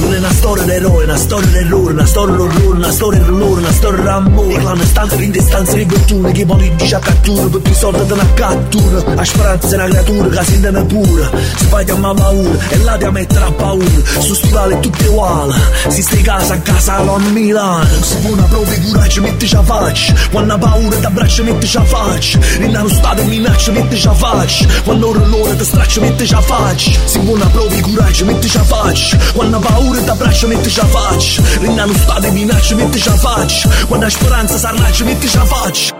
Non è una storia d'eroe, una storia d'errore, una storia d'orrore, una storia d'onore, una storia d'amore. La stanza in distanza di fortuna, che poi dice a cattura, perché i soldi te una cattura. La speranza è una creatura che si intende pure. Sbaglia ma paura, e là ti mettere a paura. Su stivali tutti uguali, si stai casa a casa a Milano. Se vuoi una prova di coraggio, mettici a faccia. Quando ha paura ti abbraccia, mettici a faccia. Rinna lo stato minaccia, mettici a faccia. Quando ora l'ora ti straccia, mettici a faccia. Se vuoi una prova di coraggio, mettici a faccia. Quando ha paura ti abbraccia, mettici a faccia. Rinna lo stato e minaccia, mettici a faccia. Quando ha speranza s'arnaccia, mettici a faccia.